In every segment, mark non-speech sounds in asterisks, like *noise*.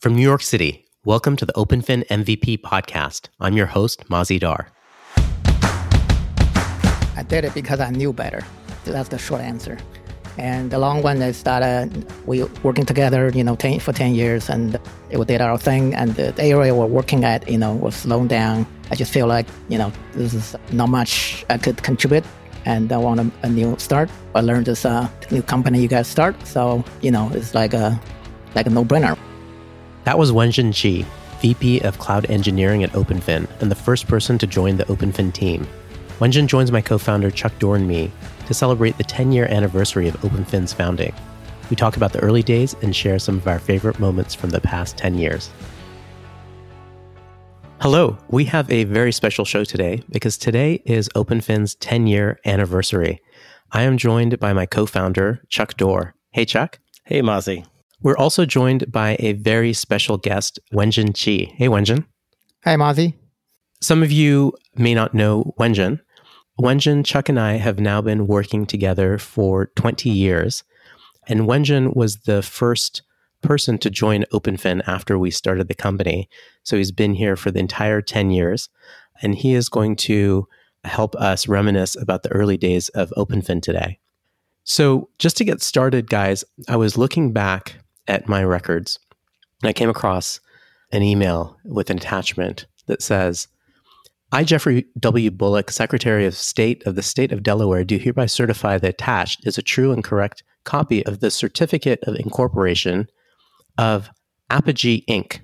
From New York City, welcome to the OpenFin MVP podcast. I'm your host, Mazy Dar. I did it because I knew better. That's the short answer. And the long one is that uh, we working together, you know, ten, for 10 years and we did our thing. And the, area we're working at, you know, was slowing down. I just feel like, you know, this is not much I could contribute and I want a, a new start. I learned this uh, new company you guys start. So, you know, it's like a, like a no-brainer. That was Wenjun Che, VP of Cloud Engineering at OpenFin and the first person to join the OpenFin team. Wenjun joins my co founder Chuck Doerr and me to celebrate the 10 year anniversary of OpenFin's founding. We talk about the early days and share some of our favorite moments from the past 10 years. Hello, we have a very special show today because today is OpenFin's 10 year anniversary. I am joined by my co founder, Chuck Doerr. Hey, Chuck. Hey, Mazy. We're also joined by a very special guest, Wenjun Che. Hey, Wenjun. Hi, Mazy. Some of you may not know Wenjun. Wenjun, Chuck, and I have now been working together for 20 years. And Wenjun was the first person to join OpenFin after we started the company. So he's been here for the entire 10 years. And he is going to help us reminisce about the early days of OpenFin today. So, just to get started, guys, I was looking back at my records, I came across an email with an attachment that says, I, Jeffrey W. Bullock, Secretary of State of the State of Delaware, do hereby certify that attached is a true and correct copy of the Certificate of Incorporation of Apogee Inc.,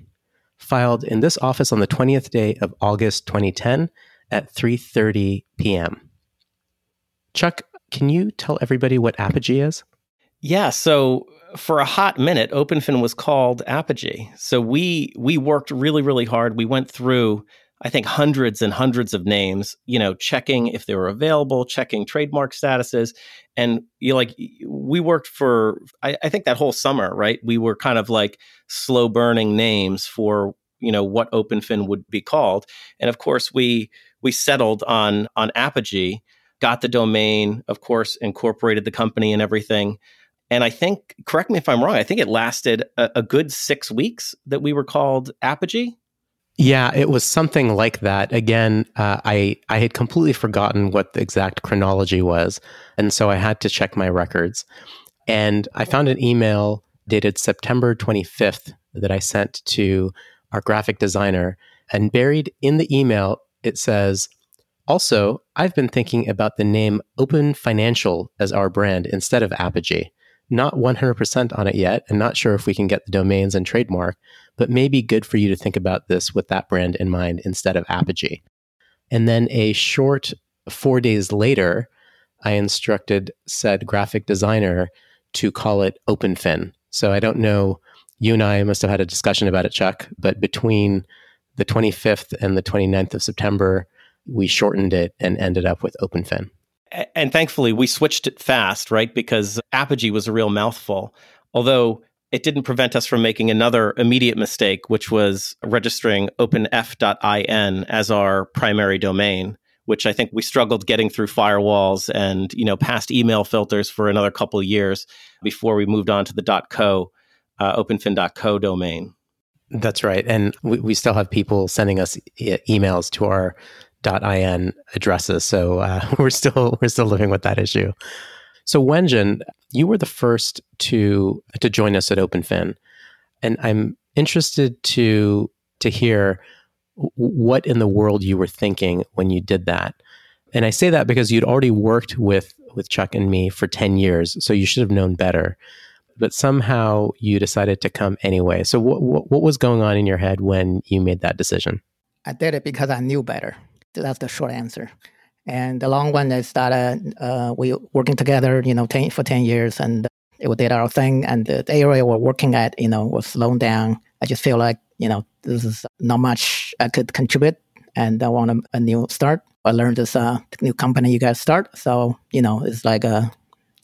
filed in this office on the 20th day of August 2010 at 3:30 p.m. Chuck, can you tell everybody what Apogee is? Yeah, so for a hot minute, OpenFin was called Apogee. So we we worked really really hard. We went through I think hundreds and hundreds of names, you know, checking if they were available, checking trademark statuses, and you like we worked for I, I think that whole summer, right? We were kind of like slow burning names for you know what OpenFin would be called, and of course we we settled on on Apogee, got the domain, of course, incorporated the company and everything. And I think, correct me if I'm wrong, I think it lasted a, a good six weeks that we were called Apogee. Yeah, it was something like that. Again, uh, I I had completely forgotten what the exact chronology was, and so I had to check my records. And I found an email dated September 25th that I sent to our graphic designer, and buried in the email it says, "Also, I've been thinking about the name Open Financial as our brand instead of Apogee." Not 100% on it yet and not sure if we can get the domains and trademark, but maybe good for you to think about this with that brand in mind instead of Apogee. And then a short four days later, I instructed said graphic designer to call it OpenFin. So I don't know, you and I must have had a discussion about it, Chuck, but between the 25th and the 29th of September, we shortened it and ended up with OpenFin and thankfully we switched it fast, right? Because Apogee was a real mouthful. Although it didn't prevent us from making another immediate mistake, which was registering openf.in as our primary domain, which I think we struggled getting through firewalls and you know past email filters for another couple years before we moved on to the .co, uh, openfin.co domain. That's right, and we, we still have people sending us e- emails to our .in addresses. So uh, *laughs* we're still we're still living with that issue. So Wenjun, you were the first to to join us at OpenFin, and I'm interested to to hear what in the world you were thinking when you did that. And I say that because you'd already worked with with Chuck and me for 10 years, so you should have known better. But somehow you decided to come anyway. So what what, what was going on in your head when you made that decision? I did it because I knew better. That's the short answer. And the long one is that uh, we working together, you know, ten, for 10 years and we did our thing. And the, area we're working at, you know, was slowing down. I just feel like, you know, this is not much I could contribute and I want a, a new start. I learned this uh, new company you guys start. So, you know, it's like a,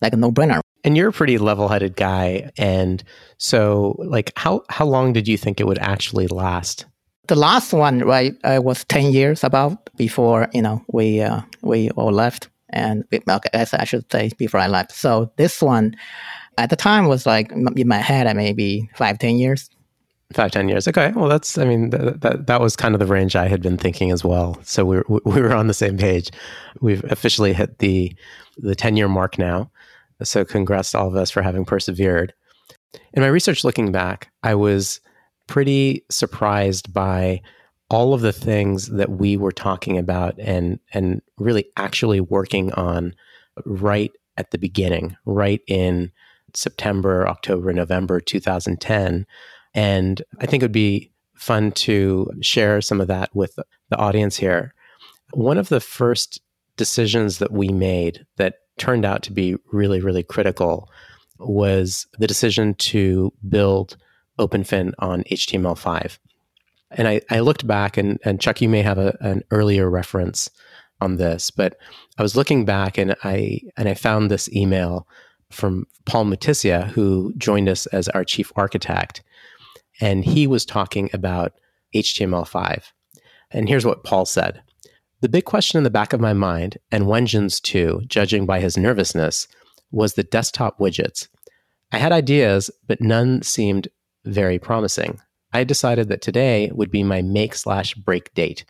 like a no brainer. And you're a pretty level-headed guy, and so like how how long did you think it would actually last? The last one, right, uh, was ten years about before you know we uh, we all left, and as I should say before I left. So this one, at the time, was like in my head, at maybe five ten years. Five ten years. Okay. Well, that's. I mean, th- that that was kind of the range I had been thinking as well. So we were, we were on the same page. We've officially hit the the ten year mark now. So congrats to all of us for having persevered. In my research, looking back, I was pretty surprised by all of the things that we were talking about and and really actually working on right at the beginning, right in September, October, November 2010 and I think it would be fun to share some of that with the audience here. One of the first decisions that we made that turned out to be really, really critical was the decision to build OpenFin on HTML5. And I, I looked back, and, and Chuck, you may have a, an earlier reference on this, but I was looking back and I and I found this email from Paul Mutisia, who joined us as our chief architect and he was talking about HTML5. And here's what Paul said The big question in the back of my mind, and Wenjin's too, judging by his nervousness, was the desktop widgets. I had ideas, but none seemed very promising. I decided that today would be my make slash break date.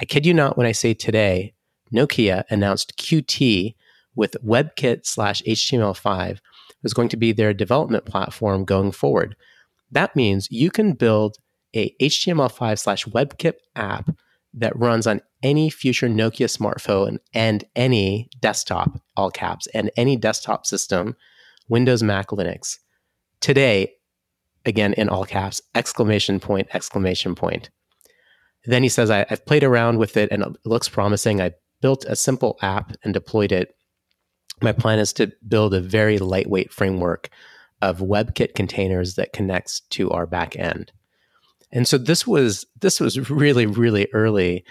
I kid you not when I say today, Nokia announced Qt with WebKit slash HTML5 was going to be their development platform going forward, that means you can build a HTML5 slash WebKit app that runs on any future Nokia smartphone and any desktop, all caps, and any desktop system, Windows, Mac, Linux. Today, again in all caps, exclamation point, exclamation point. Then he says, I, have played around with it and it looks promising. I built a simple app and deployed it. My plan is to build a very lightweight framework of WebKit containers that connects to our back end. And so this was this was really really early,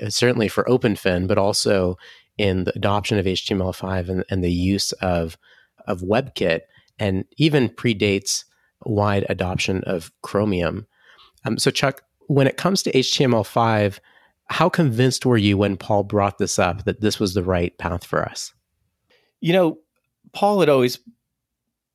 uh, certainly for OpenFin, but also in the adoption of HTML5 and, and the use of of WebKit, and even predates wide adoption of Chromium. Um, so Chuck, when it comes to HTML5, how convinced were you when Paul brought this up that this was the right path for us? You know, Paul had always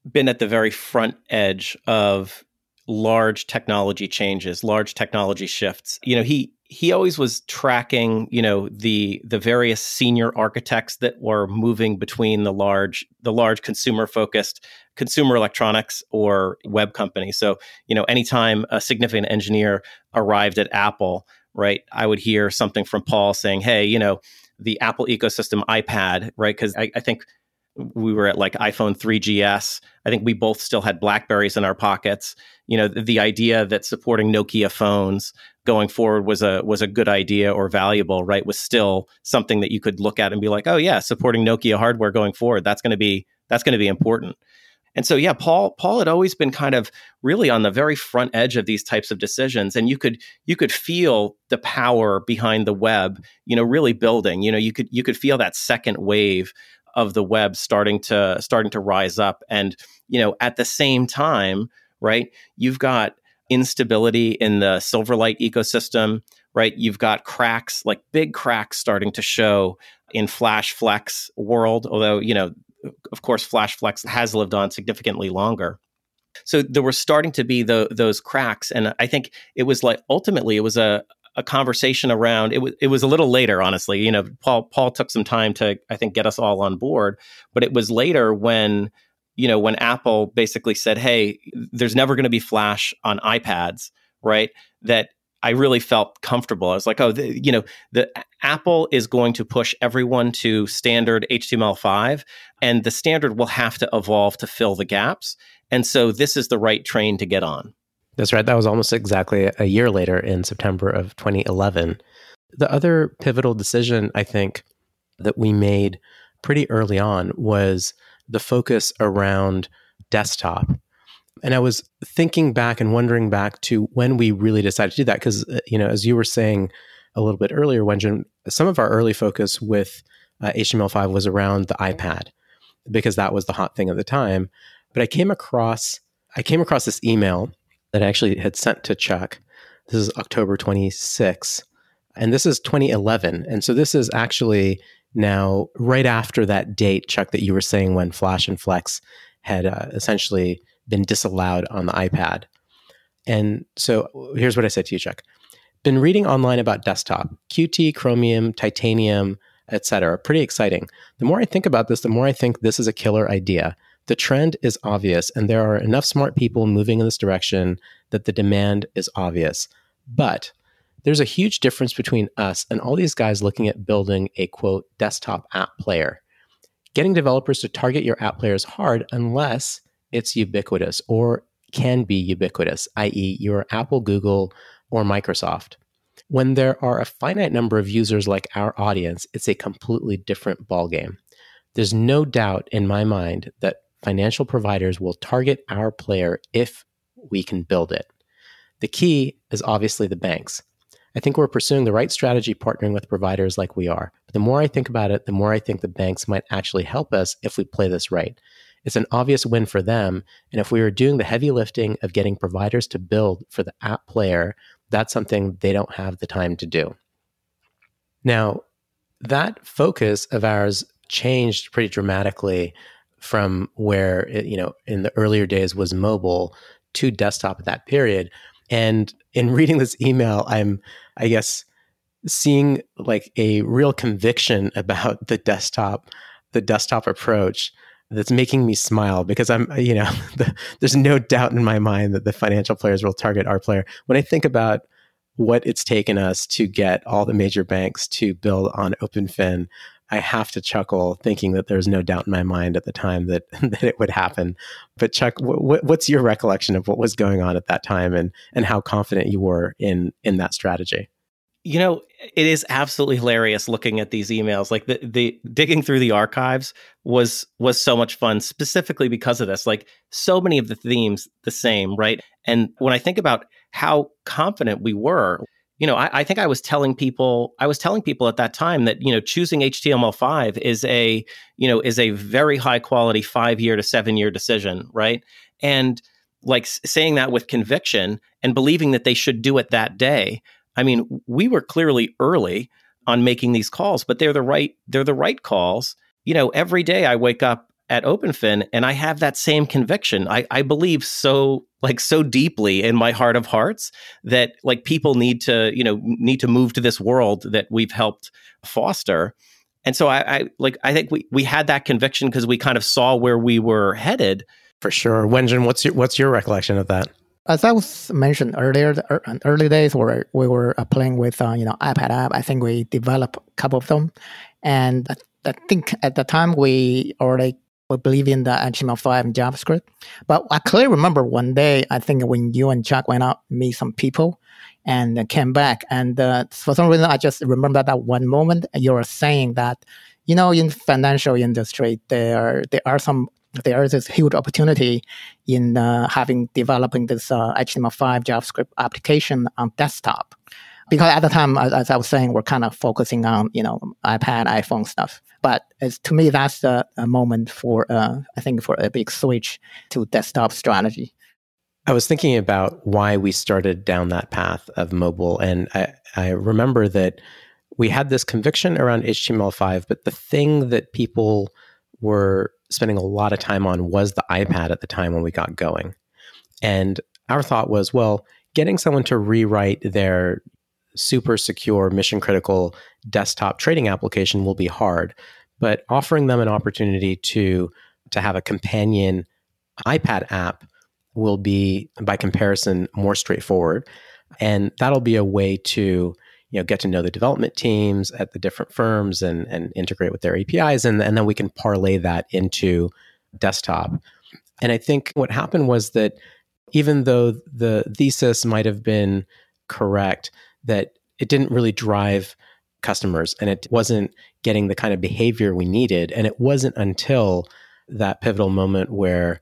been at the very front edge of large technology changes, large technology shifts. You know, he he always was tracking, you know, the the various senior architects that were moving between the large the large consumer focused consumer electronics or web companies. So, you know, anytime a significant engineer arrived at Apple, right, I would hear something from Paul saying, "Hey, you know, the Apple ecosystem iPad, right? Because I, I, think we were at like iPhone 3GS. I think we both still had Blackberries in our pockets. You know, the, the, idea that supporting Nokia phones going forward was a was a good idea or valuable, right? Was still something that you could look at and be like, "Oh yeah, supporting Nokia hardware going forward, that's going to be that's going to be important." And so yeah, Paul Paul had always been kind of really on the very front edge of these types of decisions and you could you could feel the power behind the web, you know, really building. You know, you could you could feel that second wave of the web starting to starting to rise up and you know at the same time right you've got instability in the silverlight ecosystem right? You've got cracks like big cracks starting to show in flash flex world although you know of course flash flex has lived on significantly longer. So there were starting to be the, those cracks and i think it was like ultimately it was a, a conversation around it was it was a little later honestly you know paul paul took some time to i think get us all on board but it was later when you know when apple basically said hey there's never going to be flash on ipads right that i really felt comfortable i was like oh the, you know the apple is going to push everyone to standard html5 and the standard will have to evolve to fill the gaps and so this is the right train to get on that's right. That was almost exactly a year later in September of 2011. The other pivotal decision, I think, that we made pretty early on was the focus around desktop. And I was thinking back and wondering back to when we really decided to do that. Because, uh, you know, as you were saying a little bit earlier, Wenjun, some of our early focus with uh, HTML5 was around the iPad because that was the hot thing at the time. But I came across I came across this email that I actually had sent to Chuck. This is October 26, and this is 2011. And so this is actually now right after that date, Chuck, that you were saying when Flash and Flex had uh, essentially been disallowed on the iPad. And so here's what I said to you, Chuck. Been reading online about desktop, Qt, Chromium, Titanium, etc. Pretty exciting. The more I think about this, the more I think this is a killer idea. The trend is obvious, and there are enough smart people moving in this direction that the demand is obvious. But there's a huge difference between us and all these guys looking at building a quote desktop app player. Getting developers to target your app player is hard unless it's ubiquitous or can be ubiquitous, i.e., you're Apple, Google, or Microsoft. When there are a finite number of users like our audience, it's a completely different ballgame. There's no doubt in my mind that financial providers will target our player if we can build it. The key is obviously the banks. I think we're pursuing the right strategy partnering with providers like we are. But the more I think about it, the more I think the banks might actually help us if we play this right. It's an obvious win for them. And if we were doing the heavy lifting of getting providers to build for the app player, that's something they don't have the time to do. Now, that focus of ours changed pretty dramatically from where it, you know in the earlier days was mobile to desktop at that period and in *laughs* reading this email i'm i guess seeing like a real conviction *laughs* about the desktop the desktop approach that's making me smile because i'm you know *laughs* the, there's no doubt in my mind that the financial players will target our player. When i think about what it's taken us to get all the major banks to build on openfin I have to chuckle thinking that there's no doubt in my mind at the time that *laughs* that it would happen. But Chuck, what's your recollection of what was going on at that time and and how confident you were in in that strategy? You know, it is absolutely hilarious looking at these emails. Like the the digging through the archives was was so much fun specifically because of this. Like so many of the themes the same, right? And when I think about how confident we were, you know, I, I, think I was telling people, I was telling people at that time that you know choosing HTML5 is a you know is a very high quality five year to seven year decision, right? And like saying that with conviction and believing that they should do it that day. I mean, we were clearly early on making these calls, but they're the right they're the right calls. You know, every day I wake up at OpenFin, and I have that same conviction. I, I believe so like so deeply in my heart of hearts that like people need to you know need to move to this world that we've helped foster. And so I, I like I think we we had that conviction because we kind of saw where we were headed. For sure, Wenjun, what's your what's your recollection of that? As I was mentioned earlier, the early days where we were uh, playing with uh, you know iPad app, I think we developed a couple of them, and I, I think at the time we already we believe in the HTML5 and JavaScript. But I clearly remember one day, I think when you and Chuck went out, meet some people and came back. And uh, for some reason, I just remember that one moment you were saying that, you know, in financial industry, there, there are some there is this huge opportunity in uh, having developing this uh, HTML5 JavaScript application on desktop because at the time, as I was saying, we're kind of focusing on you know iPad, iPhone stuff. But to me, that's a, a moment for uh, I think for a big switch to desktop strategy. I was thinking about why we started down that path of mobile, and I, I remember that we had this conviction around HTML5, but the thing that people were spending a lot of time on was the iPad at the time when we got going. And our thought was, well, getting someone to rewrite their super secure, mission critical desktop trading application will be hard. But offering them an opportunity to to have a companion iPad app will be, by comparison, more straightforward, and that'll be a way to you know get to know the development teams at the different firms and and integrate with their APIs, and and then we can parlay that into desktop. And I think what happened was that even though the thesis might have been correct, that it didn't really drive customers and it wasn't getting the kind of behavior we needed. And it wasn't until that pivotal moment where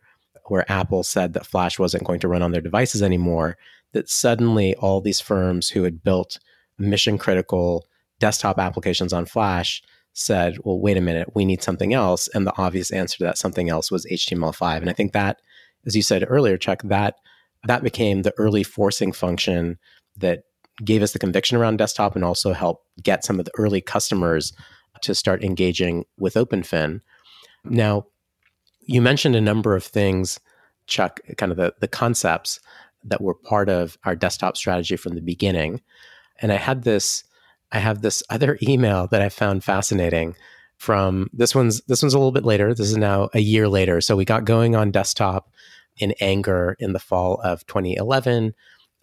where Apple said that Flash wasn't going to run on their devices anymore, that suddenly all these firms who had built mission critical desktop applications on Flash said, well, wait a minute, we need something else. And the obvious answer to that something else was HTML5. And I think that, as you said earlier, Chuck, that that became the early forcing function that gave us the conviction around desktop and also helped get some of the early customers to start engaging with OpenFin. Now, you mentioned a number of things, Chuck, kind of the, the concepts that were part of our desktop strategy from the beginning. And I had this, I have this other *laughs* email that I found fascinating from this one's this one's a little bit later. This is now a year later. So we got going on desktop in anger in the fall of 2011.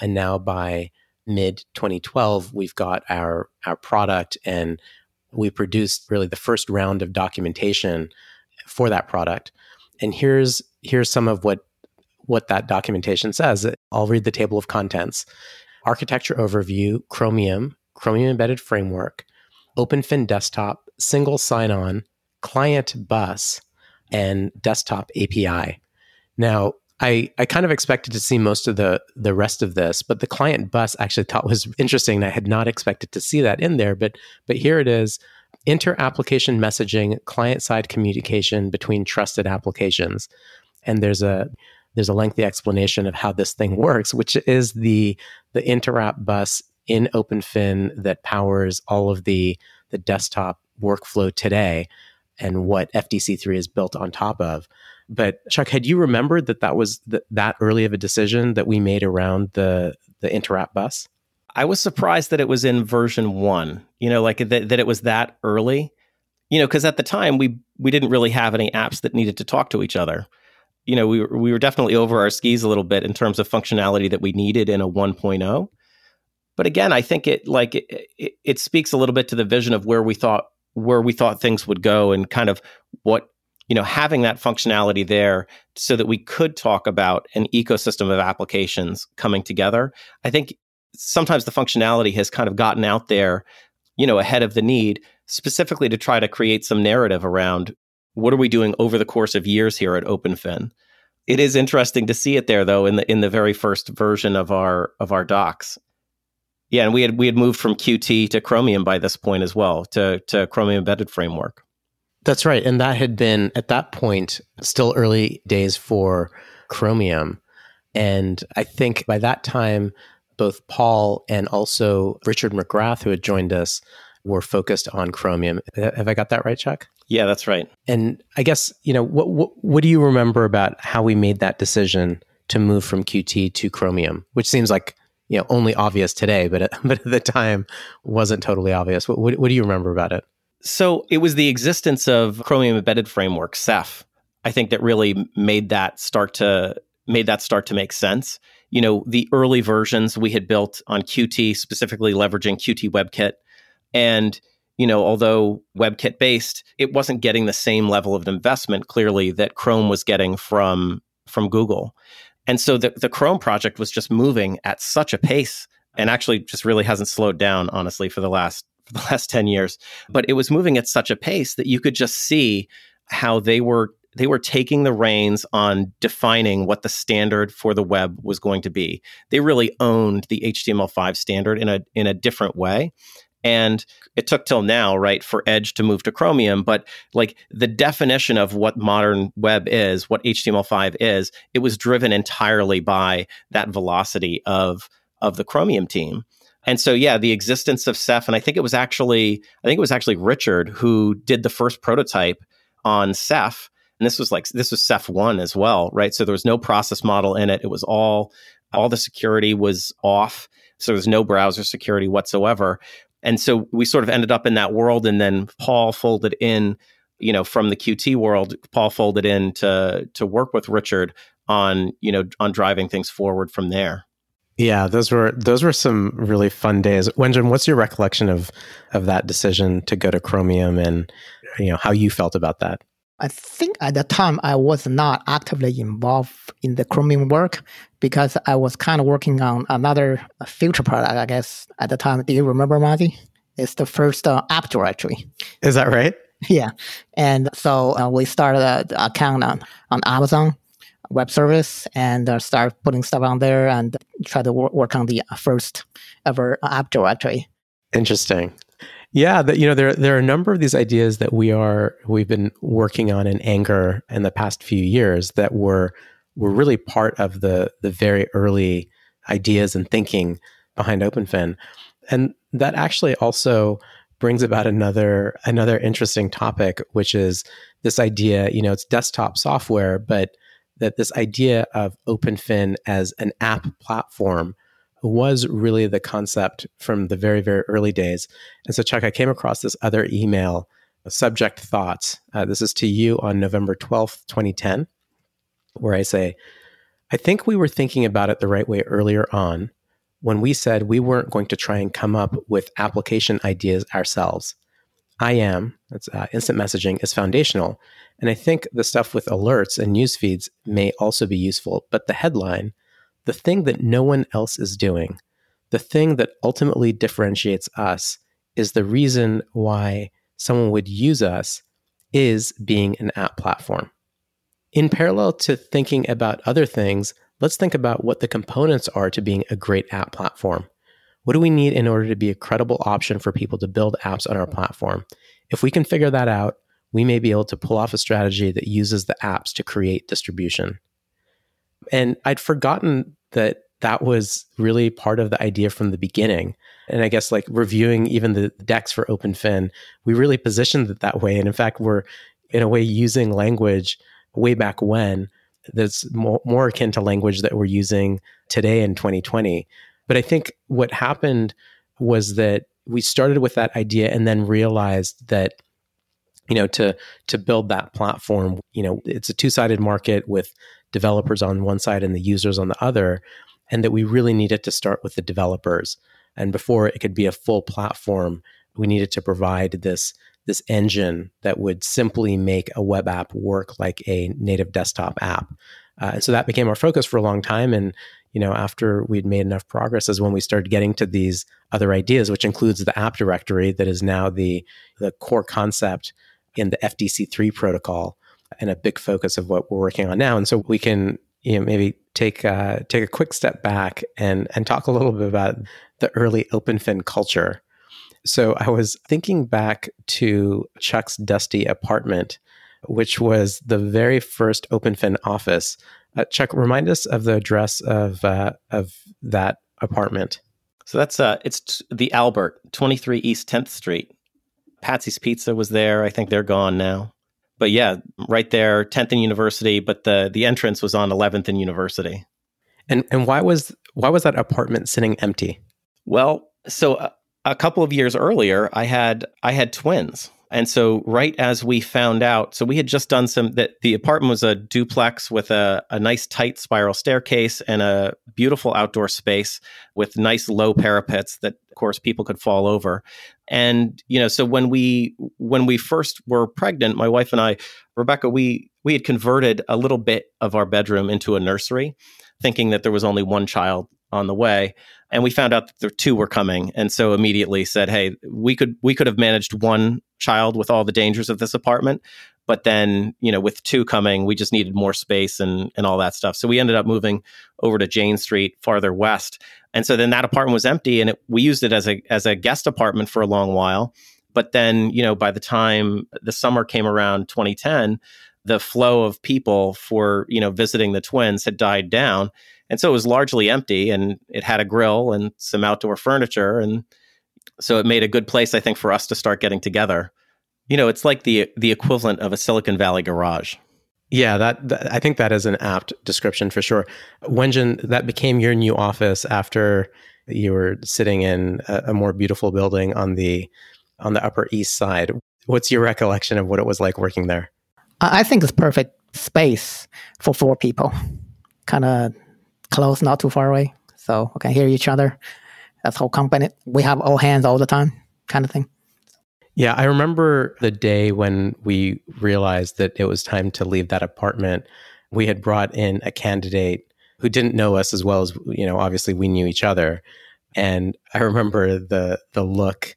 And now by mid 2012, we've got our our product and we produced really the first round of documentation for that product. And here's here's some of what what that documentation says. I'll read the table of contents. Architecture overview, Chromium, Chromium embedded framework, OpenFin desktop, single sign-on, client bus, and desktop API. Now, I, I kind of expected to see most of the the rest of this, but the client bus actually thought was interesting. I had not expected to see that in there, but but here it is: inter application messaging, client side communication between trusted applications. And there's a there's a lengthy explanation of how this thing works, which is the the interop bus in OpenFin that powers all of the the desktop workflow today and what FDC3 is built on top of. But Chuck, had you remembered that that was th- that early of a decision that we made around the the interop bus? I was surprised that it was in version one. You know, like that that it was that early. You know, because at the time we we didn't really have any apps that needed to talk to each other. You know, we were, we were definitely over our skis a little bit in terms of functionality that we needed in a 1.0. But again, I think it like it, it, it speaks a little bit to the vision of where we thought where we thought things would go and kind of what you know having that functionality there so that we could talk about an ecosystem of applications coming together. I think sometimes the functionality has kind of gotten out there you know ahead of the need specifically to try to create some narrative around what are we doing over the course of years here at openfin. It is interesting to see it there though in the in the very first version of our of our docs yeah and we had we had moved from qt to chromium by this point as well to to chromium embedded framework that's right. And that had been at that point still early days for Chromium. And I think by that time, both Paul and also Richard McGrath, who had joined us, were focused on Chromium. Have I got that right, Chuck? Yeah, that's right. And I guess, you know, what, what, what do you remember about how we made that decision to move from Qt to Chromium, which seems like, you know, only obvious today, but *laughs* but at the time wasn't totally obvious. What, what, what do you remember about it? So it was the existence of Chromium Embedded Framework, CEF, I think that really made that start to made that start to make sense. You know, the early versions we had built on Qt, specifically leveraging Qt WebKit. And, you know, although WebKit based, it wasn't getting the same level of investment clearly that Chrome was getting from from Google. And so the, the Chrome project was just moving at such a pace and actually just really hasn't slowed down, honestly, for the last for *laughs* the last 10 years. But it was moving at such a pace that you could just see how they were they were taking the reins on defining what the standard for the web was going to be. They really owned the HTML5 standard in a in a different way. And it took till now, right, for Edge to move to Chromium. But like the definition of what modern web is, what HTML5 is, it was driven entirely by that velocity of of the Chromium team. And so, yeah, the existence of CEF, and I think it was actually, I think it was actually Richard who did the first prototype on CEF. And this was like, this was CEF one as well, right? So there was no process model in it. It was all, all the security was off. So there was no browser security whatsoever. And so we sort of ended up in that world. And then Paul folded in, you know, from the Qt world, Paul folded in to, to work with Richard on, you know, on driving things forward from there. Yeah, those were those were some really fun days. Wenjun, what's your recollection of of that decision to go to Chromium and you know how you felt about that? I think at the time I was not actively involved in the Chromium work because I was kind of working on another future product. I guess at the time, do you remember, Mazy? It's the first uh, app directory. Is that right? Yeah, and so uh, we started an account on, on Amazon web service and uh, start putting stuff on there and try to wor- work on the first ever app directory. Interesting. Yeah, that you know there there are a number of these ideas that we are we've been working on in anger in the past few years that were were really part of the the very early ideas and thinking behind OpenFin, and that actually also brings about another another interesting topic, which is this idea. You know, it's desktop software, but that this idea of OpenFin as an app platform was really the concept from the very, very early days. And so, Chuck, I came across this other email, subject thoughts. Uh, this is to you on November 12th, 2010, where I say, I think we were thinking about it the right way earlier on when we said we weren't going to try and come up with application ideas ourselves. IM, that's uh, instant messaging, is foundational. And I think the stuff with alerts and news feeds may also be useful. But the headline, the thing that no one else is doing, the thing that ultimately differentiates us, is the reason why someone would use us is being an app platform. In parallel to thinking about other things, let's think about what the components are to being a great app platform. What do we need in order to be a credible option for people to build apps on our platform? If we can figure that out, we may be able to pull off a strategy that uses the apps to create distribution. And I'd forgotten that that was really part of the idea from the beginning. And I guess like reviewing even the decks for OpenFin, we really positioned it that way. And in fact, we're in a way using language way back when that's more, more akin to language that we're using today in 2020. But I think what happened was that we started with that idea and then realized that you know to to build that platform you know it's a two-sided market with developers on one side and the users on the other and that we really needed to start with the developers and before it could be a full platform we needed to provide this this engine that would simply make a web app work like a native desktop app. Uh, and so that became our focus for a long time. And you know, after we'd made enough progress, is when we started getting to these other ideas, which includes the app directory that is now the the core concept in the FDC3 protocol and a big focus of what we're working on now. And so we can you know maybe take uh, take a quick step back and and talk a little bit about the early OpenFin culture so I was thinking back to Chuck's dusty apartment, which was the very first OpenFin office. Uh, Chuck, remind us of the address of uh, of that apartment. So that's uh, it's the Albert, twenty three East Tenth Street. Patsy's Pizza was there. I think they're gone now. But yeah, right there, Tenth and University. But the the entrance was on Eleventh and University. And and why was why was that apartment sitting empty? Well, so uh, a couple of years earlier, I had I had twins. And so right as we found out, so we had just done some that the apartment was a duplex with a, a nice tight spiral staircase and a beautiful outdoor space with nice low parapets that of course people could fall over. And you know, so when we when we first were pregnant, my wife and I, Rebecca, we we had converted a little bit of our bedroom into a nursery, thinking that there was only one child on the way. And we found out that the two were coming. And so immediately said hey we could we could have managed one child with all the dangers of this apartment but then you know with two coming we just needed more space and and all that stuff. So we ended up moving over to jane street farther west. And so then that apartment was empty and it, we used it as a as a guest apartment for a long while. But then you know by the time the summer came around 2010 the flow of people for you know visiting the twins had died down. And so it was largely empty and it had a grill and some outdoor furniture. And so it made a good place i think for us to start getting together you know it's like the the equivalent of a silicon valley garage yeah that, that i think that is an apt description for sure wenjun that became your new office after you were sitting in a, a more beautiful building on the on the upper east side what's your recollection of what it was like working there i think it's perfect space for four people kind of close, not too far away, so we can hear each other. That's whole company. We have all hands all the time, kind of thing. Yeah, I remember the day when we realized that it was time to leave that apartment. We had brought in a candidate who didn't know us as well as you know. Obviously, we knew each other, and I remember the the look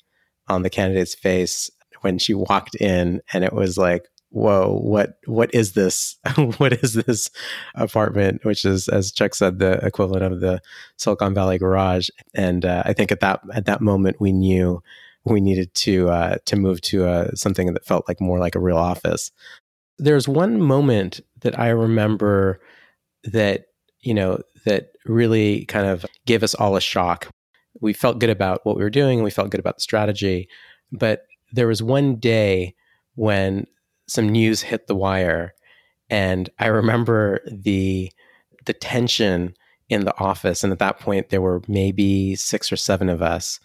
on the candidate's face when she walked in, and it was like, whoa, what what is this? *laughs* what is this apartment? Which is, as Chuck said, the equivalent of the Silicon Valley garage. And uh, I think at that at that moment we knew we needed to uh, to move to uh, something that felt like more like a real office. There's one moment that I remember that you know that really kind of gave us all a shock. We felt good about what we were doing. We felt good about the strategy, but there was one day when some news hit the wire And I remember the the tension in the office. And at that point, there were maybe six or seven of us.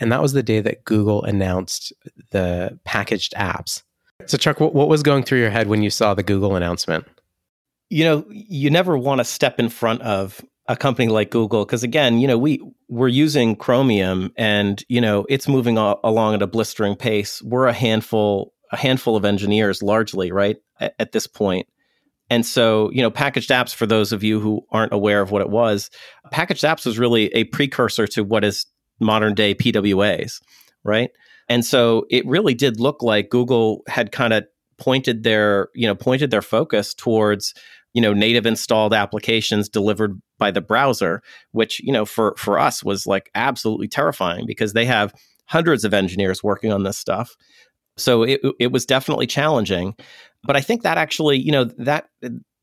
And that was the day that Google announced the packaged apps. So, Chuck, what, what was going through your head when you saw the Google announcement? You know, you never want to step in front of a company like Google because again, you know, we we're using Chromium and you know it's moving along at a blistering pace. We're a handful a handful of engineers largely, right, at, at this point. And so, you know, packaged apps, for those of you who aren't aware of what it was, packaged apps was really a precursor to what is modern day PWAs, right? And so it really did look like Google had kind of pointed their, you know, pointed their focus towards, you know, native installed applications delivered by the browser, which, you know, for for us was like absolutely terrifying because they have hundreds of engineers working on this stuff. So it it was definitely challenging. But I think that actually, you know, that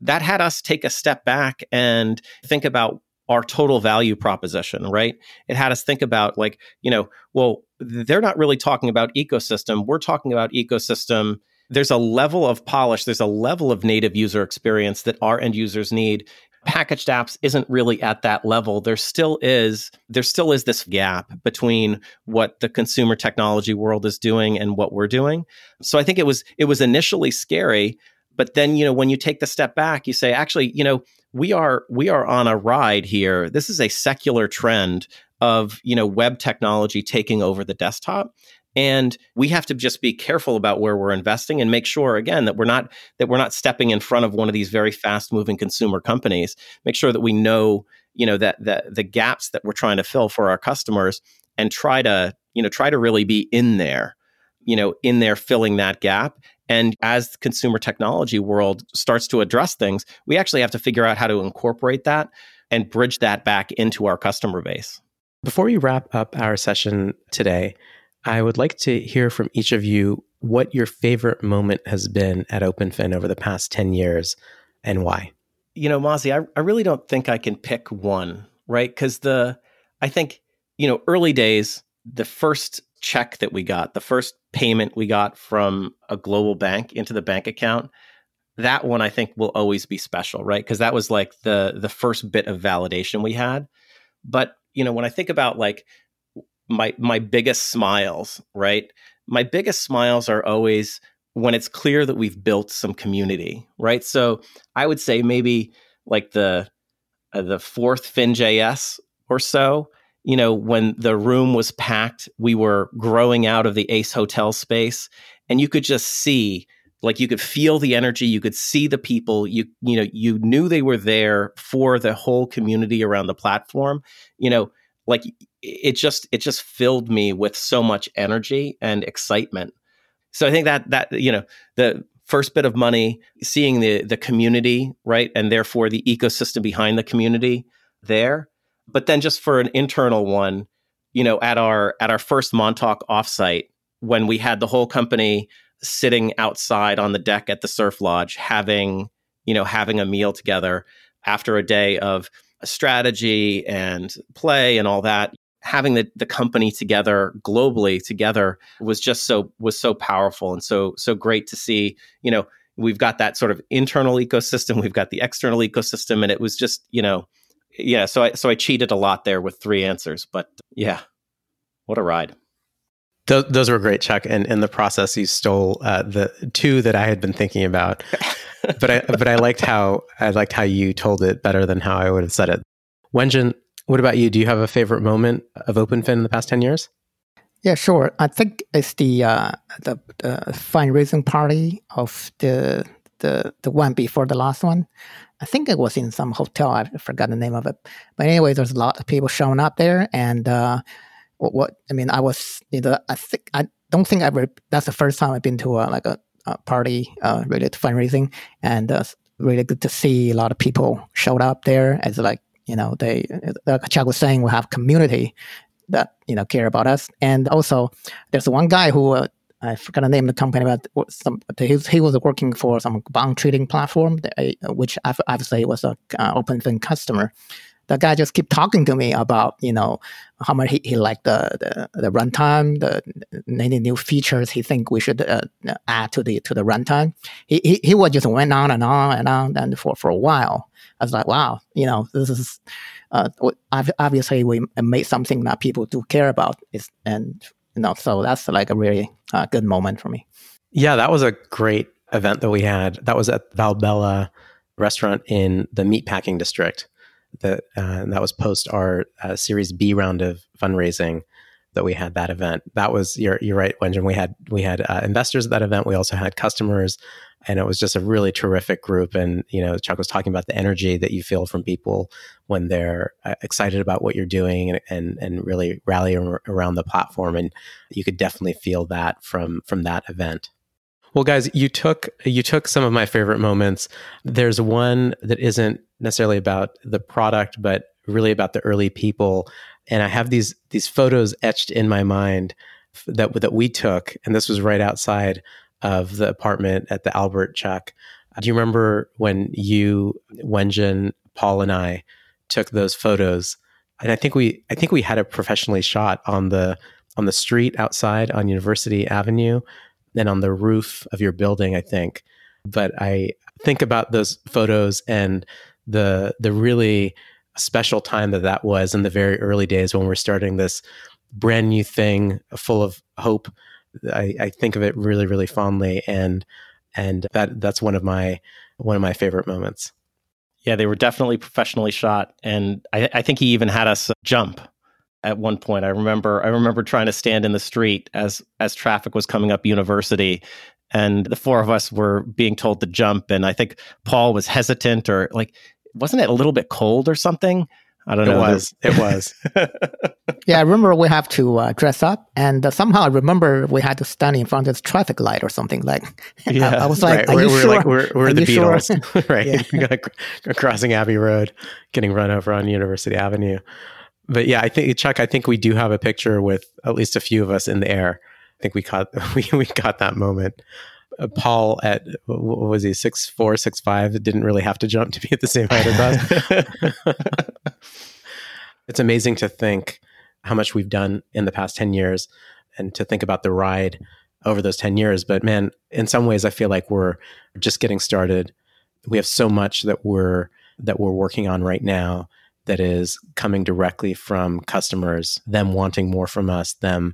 that had us take a step back and think about our total value proposition, right? It had us think about like, you know, well, they're not really talking about ecosystem. We're talking about ecosystem. There's a level of polish, there's a level of native user experience that our end users need packaged apps isn't really at that level there still is there still is this gap between what the consumer technology world is doing and what we're doing so i think it was it was initially scary but then you know when you take the step back you say actually you know we are we are on a ride here. This is a secular trend of you know web technology taking over the desktop and we have to just be careful about where we're investing and make sure again that we're not that we're not stepping in front of one of these very fast moving consumer companies. Make sure that we know you know that the the gaps that we're trying to fill for our customers and try to you know try to really be in there you know in there filling that gap and as the consumer technology world starts to address things we actually have to figure out how to incorporate that and bridge that back into our customer base before we wrap up our session today I would like to hear from each of you what your favorite moment has been at OpenFin over the past 10 years and why. You know, Mazy, I, I really don't think I can pick one, right? Because the, I think, you know, early days, the first check that we got, the first payment we got from a global bank into the bank account, that one I think will always be special, right? Because that was like the the first bit of validation we had. But you know, when I think about like my my biggest smiles, right? My biggest smiles are always when it's clear that we've built some community, right? So I would say maybe like the uh, the fourth FinJS or so, you know, when the room was packed, we were growing out of the Ace Hotel space, and you could just see, like, you could feel the energy, you could see the people, you you know, you knew they were there for the whole community around the platform, you know, like it just it just filled me with so much energy and excitement. So I think that that you know the first bit of money, seeing the the community right, and therefore the ecosystem behind the community there. But then just for an internal one, you know, at our at our first Montauk offsite when we had the whole company sitting outside on the deck at the surf lodge having you know having a meal together after a day of strategy and play and all that having the, the company together globally together was just so was so powerful and so so great to see you know we've got that sort of internal ecosystem we've got the external ecosystem and it was just you know yeah so i so i cheated a lot there with three answers but yeah what a ride those, those were great chuck and in the process you stole uh, the two that i had been thinking about *laughs* but i but i liked how i liked how you told it better than how i would have said it wenjun what about you? Do you have a favorite moment of OpenFin in the past 10 years? Yeah, sure. I think it's the uh, the, the fundraising party of the the the one before the last one. I think it was in some hotel. I forgot the name of it. But anyway, there's a lot of people showing up there, and uh, what, what I mean, I was you know, I think I don't think I ever. That's the first time I've been to a, like a, a party uh, related to fundraising, and uh, really good to see a lot of people showed up there as like you know, they, like Chuck was saying, we have community that, you know, care about us. And also, there's one guy who, uh, I forgot the name the company, but some, he, was working for some bond trading platform, uh, which obviously was an uh, OpenFin customer. the guy just kept talking to me about you know how much he, he liked the, the the runtime, the any new features he think we should uh, add to the to the runtime. He, he he would just went on and on and on and for for a while. I was like, wow, you know, this is uh, obviously we made something that people do care about. Is and you know, so that's like a really uh, good moment for me. Yeah, that was a great event that we had. That was at Valbella restaurant in the meatpacking district. That uh, that was post our uh, Series B round of fundraising that we had that event. That was you're you're right, Wenjun. We had we had uh, investors at that event. We also had customers, and it was just a really terrific group. And you know, Chuck was talking about the energy that you feel from people when they're uh, excited about what you're doing and and, and really rally around the platform. And you could definitely feel that from from that event. Well, guys, you took you took some of my favorite moments. There's one that isn't necessarily about the product, but really about the early people. And I have these these photos etched in my mind that that we took, and this was right outside of the apartment at the Albert Chuck. Uh, do you remember when you, Wenjun, Paul, and I took those photos? And I think we I think we had it professionally shot on the on the street outside on University Avenue and on the roof of your building, I think. But I think about those photos and the the really special time that that was in the very early days when we're starting this brand new thing full of hope. I, I think of it really, really fondly, and and that that's one of my one of my favorite moments. Yeah, they were definitely professionally shot, and I, I think he even had us jump at one point. I remember I remember trying to stand in the street as as traffic was coming up University, and the four of us were being told to jump. And I think Paul was hesitant, or like, wasn't it a little bit cold or something? I don't it know. Was. It was. *laughs* yeah, I remember we have to uh, dress up, and uh, somehow I remember we had to stand in front of this traffic light or something. Like, *laughs* yeah, I, I was like, right. "Are we're, you we're sure? Like, we're, we're the Beatles, sure? *laughs* right? crossing Abbey Road, getting run over on University Avenue but yeah, I think Chuck, I think we do have a picture with at least a few of us in the air. I think we caught we we got that moment. Uh, Paul at what was he six four six five didn't really have to jump to be at the same height as us. *laughs* it's amazing to think how much we've done in the past ten years, and to think about the ride over those ten years. But man, in some ways, I feel like we're just getting started. We have so much that we're that we're working on right now that is coming directly from customers, them wanting more from us, them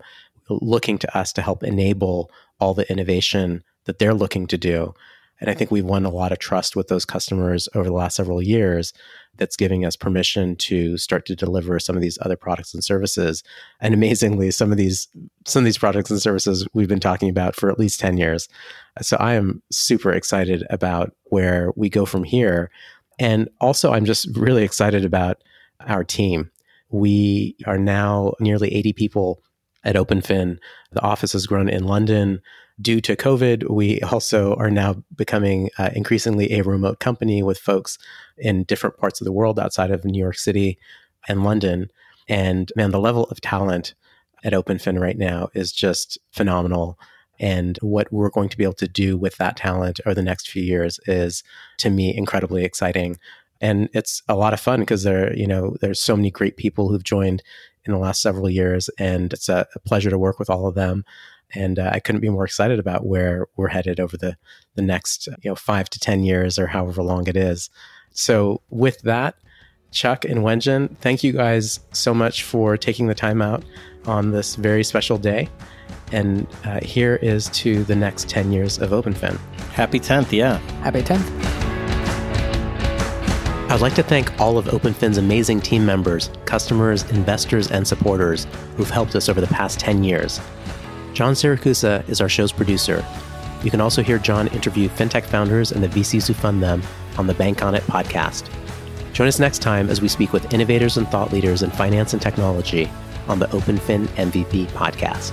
looking to us to help enable all the innovation that they're looking to do. And I think we've won a lot of trust with those customers over the last several years that's giving us permission to start to deliver some of these other products and services. And amazingly, some of these some of these products and services we've been talking about for at least 10 years. So I am super excited about where we go from here and also, I'm just really excited about our team. We are now nearly 80 people at OpenFin. The office has grown in London. Due to COVID, we also are now becoming uh, increasingly a remote company with folks in different parts of the world outside of New York City and London. And man, the level of talent at OpenFin right now is just phenomenal. And what we're going to be able to do with that talent over the next few years is, to me, incredibly exciting. And it's a lot of fun because there, you know, there's so many great people who've joined in the last several years, and it's a, a pleasure to work with all of them. And uh, I couldn't be more excited about where we're headed over the the next, you know, five to ten years or however long it is. So with that, Chuck and Wenjun, thank you guys so much for taking the time out on this very special day. And uh, here is to the next 10 years of OpenFin. Happy 10th, yeah. Happy 10th. I'd like to thank all of OpenFin's amazing team members, customers, investors, and supporters who've helped us over the past 10 years. John Siracusa is our show's producer. You can also hear John interview fintech founders and the VCs who fund them on the Bank on It podcast. Join us next time as we speak with innovators and thought leaders in finance and technology on the OpenFin MVP podcast.